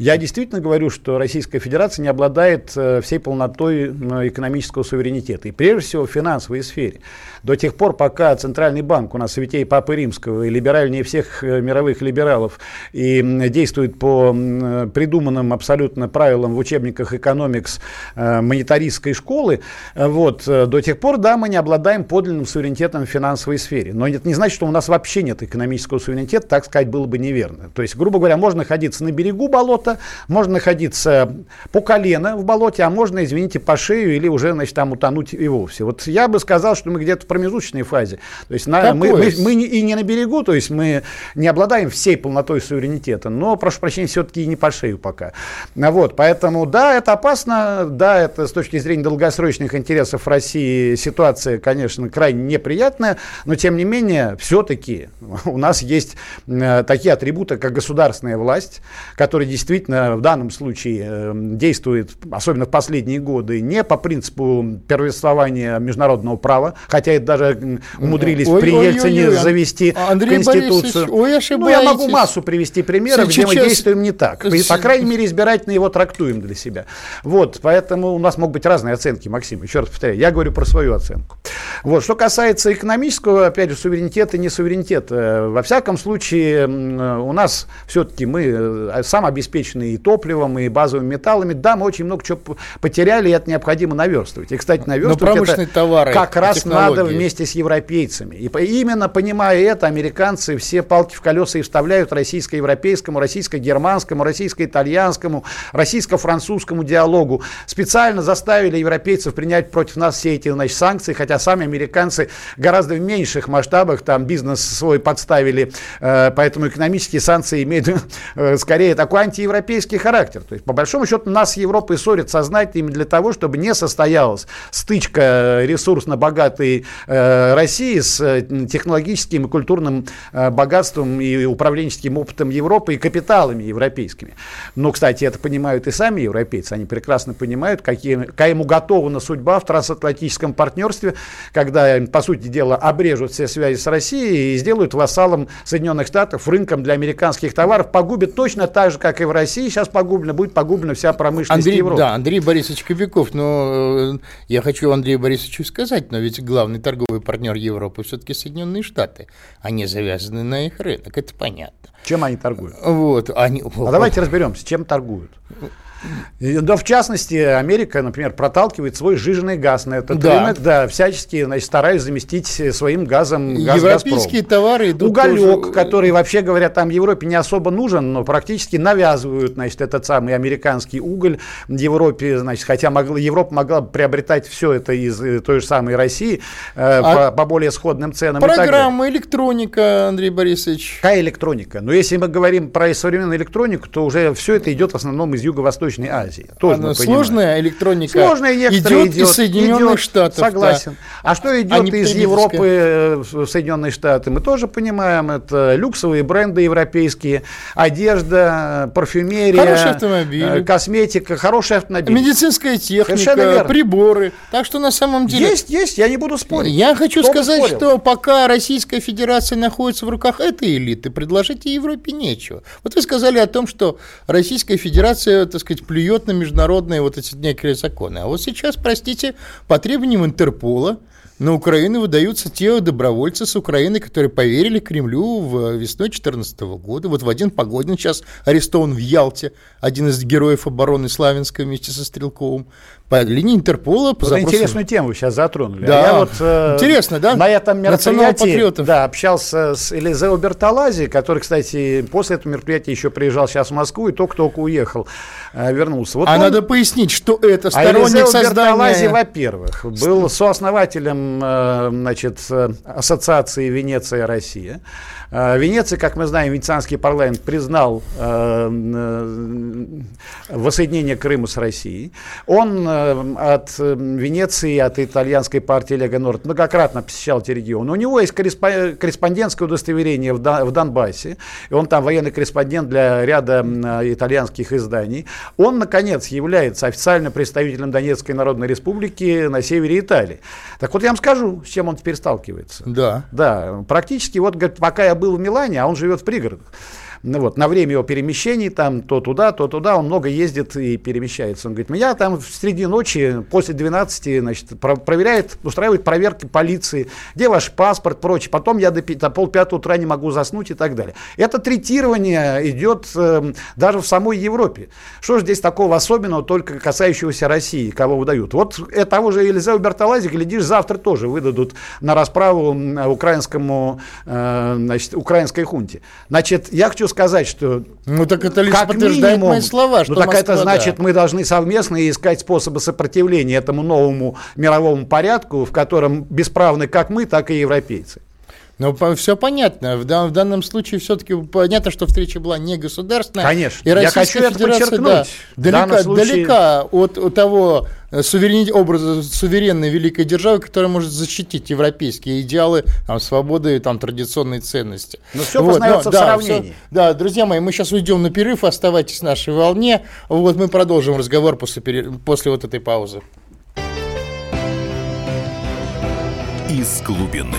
Speaker 3: Я действительно говорю, что Российская Федерация не обладает э, всей полнотой экономического суверенитета, и прежде всего в финансовой сфере. До тех пор, пока Центральный банк у нас святей Папы Римского и либеральнее всех э, мировых либералов и действует по придуманным абсолютно правилам в учебниках экономикс э, монетаристской школы, вот, до тех пор, да, мы не обладаем подлинным суверенитетом в финансовой сфере. Но это не значит, что у нас вообще нет экономического суверенитета, так сказать, было бы неверно. То есть, грубо говоря, можно находиться на берегу болота, можно находиться по колено в болоте, а можно, извините, по шею или уже, значит, там утонуть и вовсе. Вот я бы сказал, что мы где-то в промежуточной фазе. То есть на, мы, мы, мы и не на берегу, то есть мы не обладаем всей полнотой суверенитета, но, прошу прощения, все-таки и не по шею пока. Вот, поэтому, да, это опасно, да, это с точки зрения долгосрочных интересов России ситуация, конечно, крайне неприятная, но, тем не менее, все-таки у нас есть э, такие атрибуты, как государственная власть, которая действительно в данном случае э, действует, особенно в последние годы, не по принципу первенствования международного права, хотя это даже умудрились ой, при Ельцине ой, ой, завести Андрей Конституцию. Борисович, ой, ну, я могу массу привести примеров, Сейчас... где мы действуем не так. Мы, по крайней мере, избирательно его трактуем для себя. Вот, поэтому у нас могут быть разные оценки, Максим. Еще раз повторяю, я говорю про свою оценку. Вот, что касается экономического, опять же, суверенитета и не суверенитета, во всяком случае, случае у нас все-таки мы э, сам обеспечены и топливом, и базовыми металлами. Да, мы очень много чего потеряли, и это необходимо наверстывать. И, кстати, наверстывать это
Speaker 2: товары,
Speaker 3: как раз надо вместе с европейцами. И именно понимая это, американцы все палки в колеса и вставляют российско-европейскому, российско-германскому, российско-итальянскому, российско-французскому диалогу. Специально заставили европейцев принять против нас все эти значит, санкции, хотя сами американцы гораздо в меньших масштабах там бизнес свой подставили, э, поэтому экономические санкции имеют э, скорее такой антиевропейский характер. То есть, по большому счету, нас с Европой ссорят сознательно именно для того, чтобы не состоялась стычка ресурсно богатой э, России с технологическим и культурным богатством и управленческим опытом Европы и капиталами европейскими. Но, кстати, это понимают и сами европейцы. Они прекрасно понимают, какие, какая ему готова судьба в трансатлантическом партнерстве, когда, по сути дела, обрежут все связи с Россией и сделают вассалом Соединенных Штатов рынком для американских товаров, погубит точно так же, как и в России сейчас погублена, будет погублена вся промышленность
Speaker 2: Андрей,
Speaker 3: Европы.
Speaker 2: Да, Андрей Борисович Кобяков, но э, я хочу Андрею Борисовичу сказать, но ведь главный торговый партнер Европы все-таки Соединенные Штаты. Они завязаны на их рынок, это понятно.
Speaker 3: Чем они торгуют?
Speaker 2: Вот, они...
Speaker 3: А давайте разберемся, чем торгуют. Да, в частности, Америка, например, проталкивает свой сжиженный газ на этот да. рынок, да, всячески, значит, стараясь заместить своим газом газ
Speaker 2: Европейские
Speaker 3: Газпром.
Speaker 2: товары идут
Speaker 3: Уголек, тоже... который, вообще говоря, там Европе не особо нужен, но практически навязывают, значит, этот самый американский уголь Европе, значит, хотя могла, Европа могла бы приобретать все это из э, той же самой России э, а по, по более сходным ценам.
Speaker 2: Программа, электроника, Андрей Борисович.
Speaker 3: Какая электроника? Но если мы говорим про современную электронику, то уже все это идет в основном из юго-восточной Восточной Азии.
Speaker 2: Тоже Она сложная электроника
Speaker 3: сложная идет,
Speaker 2: идет из Соединенных идет, Штатов.
Speaker 3: Согласен. Да. А что идет а из Европы э, в Соединенные Штаты? Мы тоже понимаем, это люксовые бренды европейские, одежда, парфюмерия,
Speaker 2: хороший автомобиль. Э,
Speaker 3: косметика, хороший автомобиль.
Speaker 2: Медицинская техника, приборы. Так что на самом деле...
Speaker 3: Есть, есть, я не буду спорить.
Speaker 2: Я хочу Кто сказать, что пока Российская Федерация находится в руках этой элиты, предложить Европе нечего. Вот вы сказали о том, что Российская Федерация, так сказать, сказать, плюет на международные вот эти некие законы. А вот сейчас, простите, по требованиям Интерпола на Украину выдаются те добровольцы с Украины, которые поверили Кремлю в весной 2014 года. Вот в один погодин сейчас арестован в Ялте один из героев обороны Славянска вместе со Стрелковым по линии Интерпола.
Speaker 3: По вот запросу... интересную тему вы сейчас затронули.
Speaker 2: Да. А я вот, э, Интересно, да?
Speaker 3: На этом мероприятии да, общался с Элизео Бертолази, который, кстати, после этого мероприятия еще приезжал сейчас в Москву и только-только уехал, э, вернулся.
Speaker 2: Вот а он... надо пояснить, что это а сторонник а создания... Бертолази,
Speaker 3: во-первых, был сооснователем э, значит, Ассоциации Венеция-Россия. Э, Венеция, как мы знаем, венецианский парламент признал э, э, воссоединение Крыма с Россией. Он от Венеции, от итальянской партии Лего Норд многократно посещал эти регионы. У него есть корреспондентское удостоверение в Донбассе, и он там военный корреспондент для ряда итальянских изданий. Он, наконец, является официальным представителем Донецкой Народной Республики на севере Италии. Так вот я вам скажу, с чем он теперь сталкивается.
Speaker 2: Да.
Speaker 3: Да, практически, вот, говорит, пока я был в Милане, а он живет в пригородах. Ну, вот, на время его перемещений, там, то туда, то туда, он много ездит и перемещается. Он говорит, меня там среди ночи, после 12, значит, про проверяет, устраивает проверки полиции, где ваш паспорт, прочее. Потом я до, до полпятого утра не могу заснуть и так далее. Это третирование идет э, даже в самой Европе. Что же здесь такого особенного, только касающегося России, кого выдают? Вот того же Елизаву Бертолази, глядишь, завтра тоже выдадут на расправу украинскому, э, значит, украинской хунте. Значит, я хочу сказать, что...
Speaker 2: Ну так это лишь подтверждает минимум, мои слова,
Speaker 3: что Ну так Москва, это значит, да. мы должны совместно искать способы сопротивления этому новому мировому порядку, в котором бесправны как мы, так и европейцы.
Speaker 2: Ну, все понятно. В, в данном случае все-таки понятно, что встреча была не государственная.
Speaker 3: Конечно.
Speaker 2: И Российская Я хочу Федерация, это подчеркнуть. Да, далека, случае... далека от, от того э, суверен... образа суверенной великой державы, которая может защитить европейские идеалы, там, свободы, там, традиционные ценности.
Speaker 3: Но все вот, познается но, в да, сравнении. Все,
Speaker 2: да, друзья мои, мы сейчас уйдем на перерыв, оставайтесь в нашей волне. Вот мы продолжим разговор после, после вот этой паузы.
Speaker 1: Из глубины.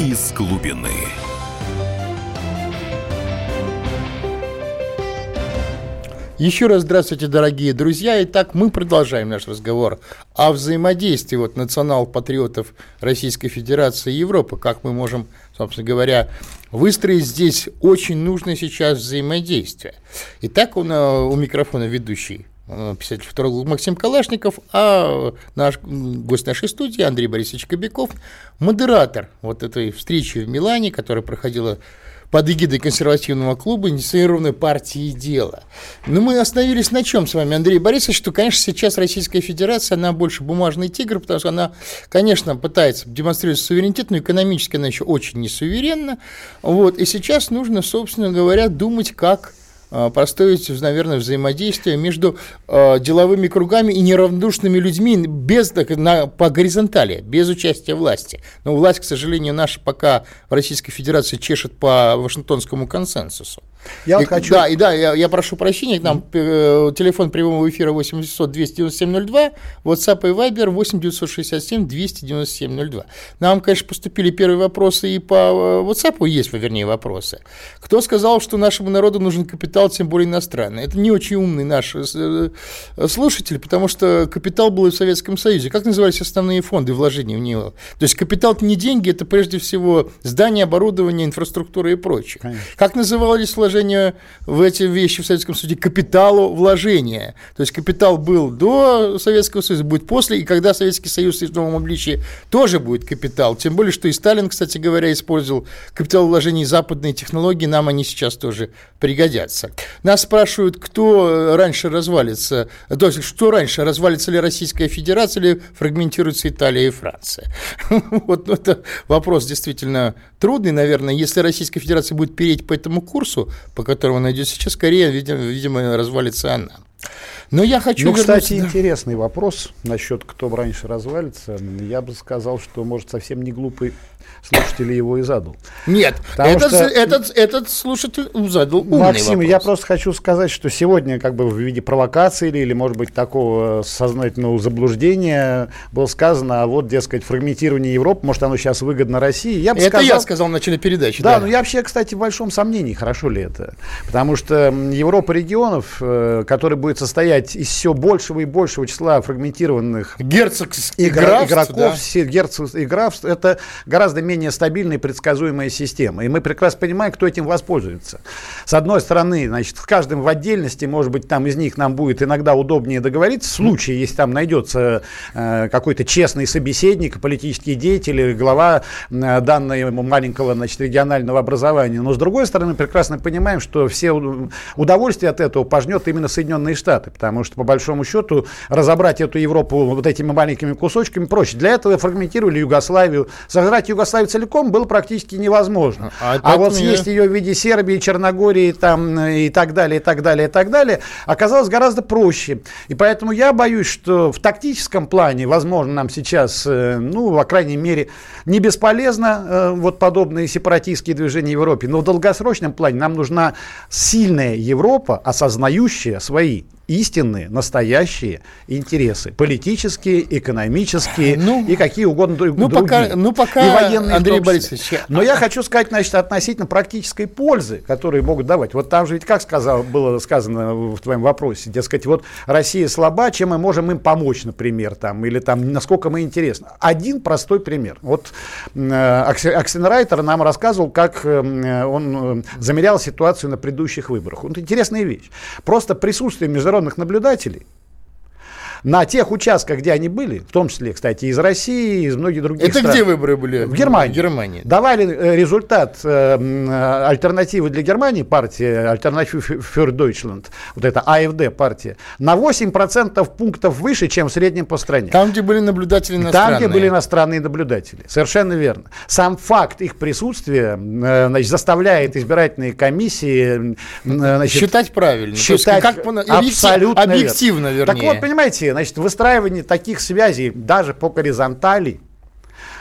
Speaker 1: Из глубины.
Speaker 2: Еще раз здравствуйте, дорогие друзья. Итак, мы продолжаем наш разговор о взаимодействии вот, национал-патриотов Российской Федерации и Европы. Как мы можем, собственно говоря, выстроить здесь очень нужное сейчас взаимодействие. Итак, у, у микрофона ведущий э, писатель фотограф Максим Калашников, а наш гость нашей студии Андрей Борисович Кобяков, модератор вот этой встречи в Милане, которая проходила под эгидой консервативного клуба инициированной партии «Дело». Но мы остановились на чем с вами, Андрей Борисович, что, конечно, сейчас Российская Федерация, она больше бумажный тигр, потому что она, конечно, пытается демонстрировать суверенитет, но экономически она еще очень несуверенна. Вот, и сейчас нужно, собственно говоря, думать, как построить, наверное, взаимодействие между а, деловыми кругами и неравнодушными людьми без, на, по горизонтали, без участия власти. Но власть, к сожалению, наша пока в Российской Федерации чешет по Вашингтонскому консенсусу. Я вот хочу... Да, и да, я, я прошу прощения, нам э, телефон прямого эфира 800 297 02, WhatsApp и Viber 8 967 297 02. Нам, конечно, поступили первые вопросы и по э, WhatsApp есть, вернее, вопросы. Кто сказал, что нашему народу нужен капитал, тем более иностранный? Это не очень умный наш э, слушатель, потому что капитал был и в Советском Союзе. Как назывались основные фонды вложений в него? То есть капитал это не деньги, это прежде всего здание, оборудование, инфраструктура и прочее. Конечно. Как назывались вложения в эти вещи в Советском Союзе, капиталу вложения. То есть капитал был до Советского Союза, будет после, и когда Советский Союз в новом обличии тоже будет капитал. Тем более, что и Сталин, кстати говоря, использовал капитал вложений западные технологии, нам они сейчас тоже пригодятся. Нас спрашивают, кто раньше развалится, то есть что раньше, развалится ли Российская Федерация или фрагментируется Италия и Франция. Вот ну, это вопрос действительно трудный, наверное. Если Российская Федерация будет переть по этому курсу, по которому она идет сейчас, скорее, видимо, видимо развалится она.
Speaker 3: Но я хочу Ну, кстати, да. интересный вопрос насчет, кто раньше развалится. Я бы сказал, что, может, совсем не глупый слушатель его и задал.
Speaker 2: Нет, этот, что... этот, этот слушатель задал умный
Speaker 3: Максим,
Speaker 2: вопрос.
Speaker 3: я просто хочу сказать, что сегодня как бы в виде провокации или, или может быть, такого сознательного заблуждения было сказано, а вот, дескать, фрагментирование Европы, может, оно сейчас выгодно России.
Speaker 2: Я бы это сказал, я сказал в начале передачи.
Speaker 3: Да, да, но я вообще, кстати, в большом сомнении, хорошо ли это. Потому что Европа регионов, э, который будет состоять из все большего и большего числа фрагментированных
Speaker 2: герцогских
Speaker 3: игр, игроков, да. герцогств и графств, это гораздо менее стабильная и предсказуемая система. И мы прекрасно понимаем, кто этим воспользуется. С одной стороны, значит, с каждым в отдельности, может быть, там из них нам будет иногда удобнее договориться, в случае, если там найдется э, какой-то честный собеседник, политический деятель, глава э, данного маленького значит, регионального образования. Но с другой стороны, прекрасно понимаем, что все удовольствие от этого пожнет именно Соединенные Штаты, потому что, по большому счету, разобрать эту Европу вот этими маленькими кусочками проще. Для этого фрагментировали Югославию. Сожрать Югославию оставить целиком было практически невозможно. А, а вот съесть ее в виде Сербии, Черногории там, и так далее, и так далее, и так далее, оказалось гораздо проще. И поэтому я боюсь, что в тактическом плане, возможно, нам сейчас, э, ну, по крайней мере, не бесполезно э, вот подобные сепаратистские движения в Европе, но в долгосрочном плане нам нужна сильная Европа, осознающая свои истинные, настоящие интересы. Политические, экономические ну, и какие угодно ну, другие.
Speaker 2: Пока, ну, пока,
Speaker 3: и военные Андрей Борисович. Но я хочу сказать, значит, относительно практической пользы, которые могут давать. Вот там же ведь как сказал, было сказано в твоем вопросе, дескать, вот Россия слаба, чем мы можем им помочь, например, там, или там, насколько мы интересны. Один простой пример. Вот э, Аксенрайтер нам рассказывал, как э, он э, замерял ситуацию на предыдущих выборах. Вот интересная вещь. Просто присутствие международных международных наблюдателей на тех участках, где они были, в том числе, кстати, из России, из многих других
Speaker 2: Это
Speaker 3: стран.
Speaker 2: где выборы были?
Speaker 3: В Германии. В
Speaker 2: Германии.
Speaker 3: Давали э, результат э, э, альтернативы для Германии, партия Альтернатива für Deutschland, вот это АФД партия, на 8% пунктов выше, чем в среднем по стране.
Speaker 2: Там, где были наблюдатели иностранные.
Speaker 3: Там, где были иностранные наблюдатели. Совершенно верно. Сам факт их присутствия э, значит, заставляет избирательные комиссии
Speaker 2: значит, считать правильно.
Speaker 3: Считать как, абсолютно
Speaker 2: объективно, вернее.
Speaker 3: Так вот, понимаете, значит, выстраивание таких связей даже по горизонтали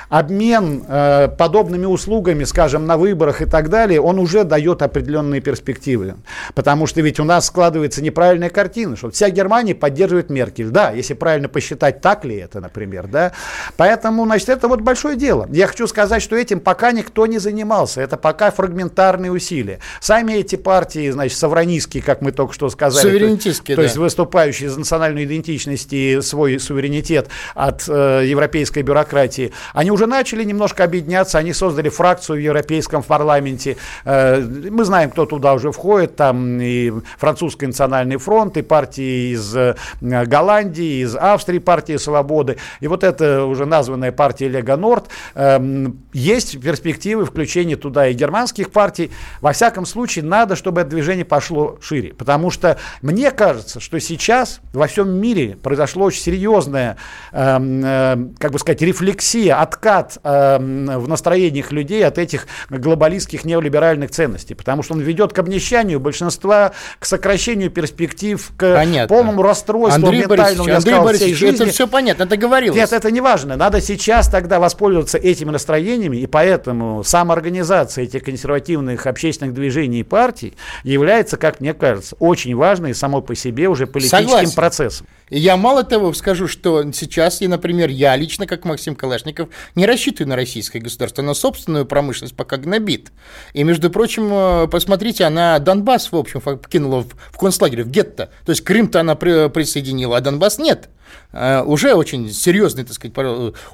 Speaker 3: обмен э, подобными услугами, скажем, на выборах и так далее, он уже дает определенные перспективы. Потому что ведь у нас складывается неправильная картина, что вся Германия поддерживает Меркель. Да, если правильно посчитать, так ли это, например, да. Поэтому, значит, это вот большое дело. Я хочу сказать, что этим пока никто не занимался. Это пока фрагментарные усилия. Сами эти партии, значит, савранистские, как мы только что сказали.
Speaker 2: Суверенитистские,
Speaker 3: то,
Speaker 2: да.
Speaker 3: то есть выступающие за национальную идентичность и свой суверенитет от э, европейской бюрократии, они уже уже начали немножко объединяться, они создали фракцию в Европейском парламенте. Э, мы знаем, кто туда уже входит, там и Французский национальный фронт, и партии из э, Голландии, из Австрии, партия Свободы. И вот эта уже названная партия Лего Норд. Эм, есть перспективы включения туда и германских партий. Во всяком случае, надо, чтобы это движение пошло шире. Потому что мне кажется, что сейчас во всем мире произошло очень серьезная, эм, э, как бы сказать, рефлексия, отказ откат э, в настроениях людей от этих глобалистских неолиберальных ценностей, потому что он ведет к обнищанию большинства, к сокращению перспектив, к
Speaker 2: понятно.
Speaker 3: полному расстройству
Speaker 2: Андрей ментальному,
Speaker 3: Борисович,
Speaker 2: Андрей
Speaker 3: сказал,
Speaker 2: Борисович,
Speaker 3: всей жизни.
Speaker 2: это все понятно, это говорилось.
Speaker 3: Нет, это не важно. Надо сейчас тогда воспользоваться этими настроениями, и поэтому самоорганизация этих консервативных общественных движений и партий является, как мне кажется, очень важной само по себе уже политическим
Speaker 2: Согласен.
Speaker 3: процессом.
Speaker 2: И я мало того скажу, что сейчас, и, например, я лично, как Максим Калашников, не рассчитываю на российское государство, на собственную промышленность пока гнобит. И, между прочим, э, посмотрите, она Донбасс, в общем, покинула в, концлагере, в гетто. То есть Крым-то она при, присоединила, а Донбасс нет. Uh, уже очень серьезный, так сказать,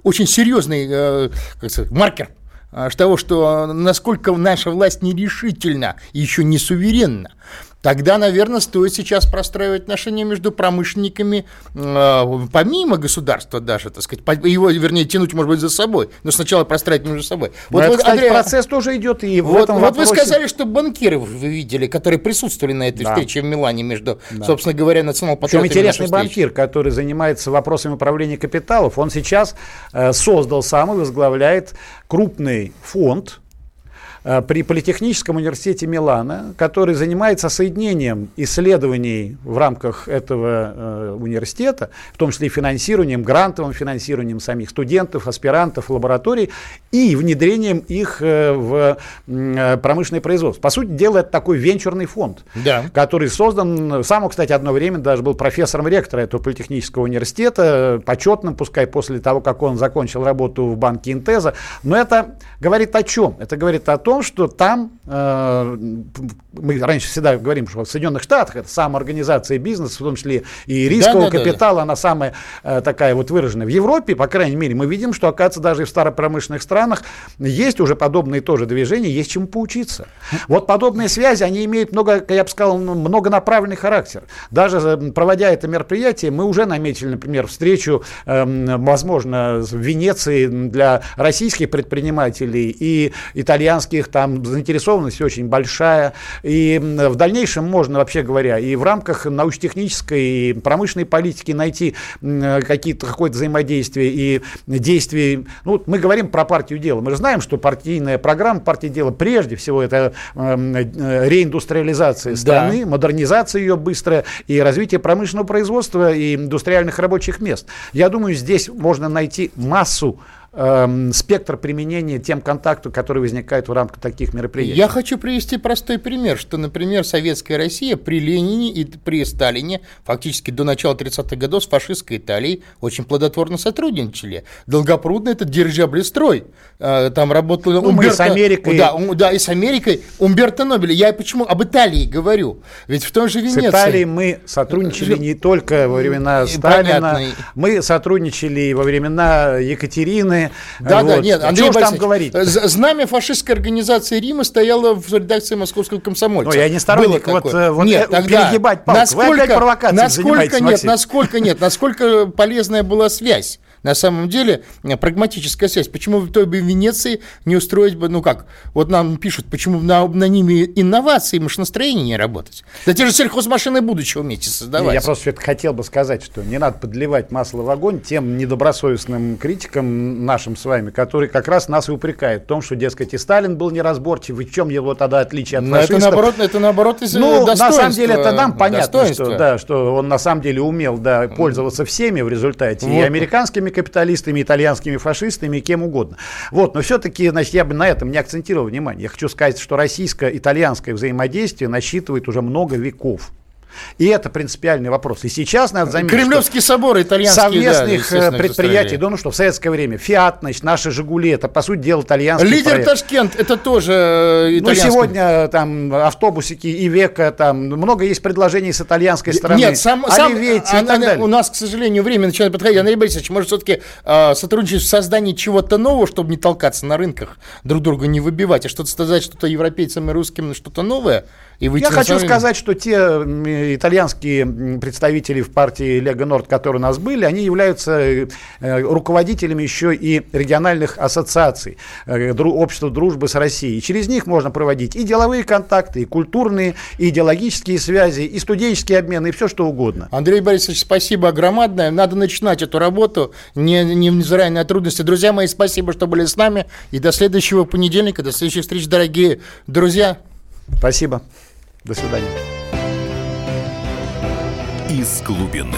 Speaker 2: очень серьезный uh, как сказать, маркер того, что насколько наша власть нерешительна еще не суверенна. Тогда, наверное, стоит сейчас простраивать отношения между промышленниками, э, помимо государства даже, так сказать, его, вернее, тянуть, может быть, за собой, но сначала простраивать между собой.
Speaker 3: Вот, это, вот, кстати, Андрей, процесс тоже идет и в
Speaker 2: вот,
Speaker 3: этом
Speaker 2: Вот
Speaker 3: вопросе...
Speaker 2: вы сказали, что банкиры вы видели, которые присутствовали на этой да. встрече в Милане между, да. собственно говоря, национал-патриотами.
Speaker 3: Причем интересный банкир, который занимается вопросами управления капиталов, он сейчас э, создал сам и возглавляет крупный фонд, при Политехническом университете Милана, который занимается соединением исследований в рамках этого э, университета, в том числе и финансированием, грантовым финансированием самих студентов, аспирантов, лабораторий и внедрением их э, в э, промышленное производство. По сути дела, это такой венчурный фонд,
Speaker 2: да.
Speaker 3: который создан, сам кстати, одно время даже был профессором ректора этого Политехнического университета, почетным, пускай после того, как он закончил работу в банке Интеза. Но это говорит о чем? Это говорит о том, том, что там, э, мы раньше всегда говорим, что в Соединенных Штатах это самоорганизация бизнеса, в том числе и рискового да, да, капитала, да, да. она самая э, такая вот выраженная. В Европе, по крайней мере, мы видим, что, оказывается, даже и в старопромышленных странах есть уже подобные тоже движения, есть чему поучиться. Вот подобные связи, они имеют много, я бы сказал, ну, многонаправленный характер. Даже э, проводя это мероприятие, мы уже наметили, например, встречу, э, возможно, в Венеции для российских предпринимателей и итальянских них там заинтересованность очень большая. И в дальнейшем можно, вообще говоря, и в рамках научно-технической и промышленной политики найти какие-то, какое-то взаимодействие и действия. Ну, мы говорим про партию дела. Мы же знаем, что партийная программа партии дела прежде всего это э, реиндустриализация страны, да. модернизация ее быстрая и развитие промышленного производства и индустриальных рабочих мест. Я думаю, здесь можно найти массу э, спектр применения тем контакту, который возникает в рамках таких мероприятий.
Speaker 2: Я хочу привести простой пример, что, например, Советская Россия при Ленине и при Сталине, фактически до начала 30-х годов с фашистской Италией очень плодотворно сотрудничали. Долгопрудно это дирижаблестрой. Э, там работал
Speaker 3: ну, Умберто, с Америкой.
Speaker 2: Да, да, и с Америкой. Умберто Нобеля. Я почему об Италии говорю? Ведь в том же Венеции.
Speaker 3: С Италией мы сотрудничали не только во времена Сталина, Понятно. мы сотрудничали во времена Екатерины,
Speaker 2: да, вот. да, нет, Андрей Чего там говорить? Знамя фашистской организации Рима стояло в редакции Московского комсомольца.
Speaker 3: Ну, я не сторонник вот, э, вот нет, э, тогда, перегибать палку.
Speaker 2: Насколько, Вы опять насколько нет, насколько нет, насколько полезная была связь на самом деле прагматическая связь. Почему в той бы Венеции не устроить бы, ну как, вот нам пишут, почему на, на ними инновации, машиностроение не работать? Да те же сельхозмашины будущего вместе создавать.
Speaker 3: Я просто хотел бы сказать, что не надо подливать масло в огонь тем недобросовестным критикам нашим с вами, которые как раз нас и упрекают в том, что, дескать, и Сталин был неразборчив, и в чем его тогда отличие от Но фашистов.
Speaker 2: Это наоборот, это наоборот из
Speaker 3: Ну, на самом деле, это нам понятно, что, да, что он на самом деле умел да, пользоваться всеми в результате, вот. и американскими капиталистами, итальянскими фашистами, кем угодно. Вот, но все-таки, значит, я бы на этом не акцентировал внимание. Я хочу сказать, что российско-итальянское взаимодействие насчитывает уже много веков. И это принципиальный вопрос. И сейчас надо заметить,
Speaker 2: Кремлевский собор, итальянский,
Speaker 3: совместных да, предприятий, да, ну что, в советское время, Фиат, значит, наши Жигули, это, по сути дела, итальянский
Speaker 2: Лидер проект. Ташкент, это тоже
Speaker 3: итальянский. Ну, сегодня там автобусики и века, там много есть предложений с итальянской стороны.
Speaker 2: Нет, сам, сам так далее. у нас, к сожалению, время начинает подходить. Андрей Борисович, может, все-таки э, сотрудничать в создании чего-то нового, чтобы не толкаться на рынках, друг друга не выбивать, а что-то сказать что-то европейцам и русским, что-то новое?
Speaker 3: И Я хочу сказать, что те итальянские представители в партии Лего Норд, которые у нас были, они являются э, руководителями еще и региональных ассоциаций э, общества дружбы с Россией. И через них можно проводить и деловые контакты, и культурные, и идеологические связи, и студенческие обмены, и все что угодно.
Speaker 2: Андрей Борисович, спасибо огромное. Надо начинать эту работу, не, невзирая на трудности. Друзья мои, спасибо, что были с нами. И до следующего понедельника, до следующих встреч, дорогие друзья.
Speaker 3: Спасибо. До свидания.
Speaker 1: Из глубины.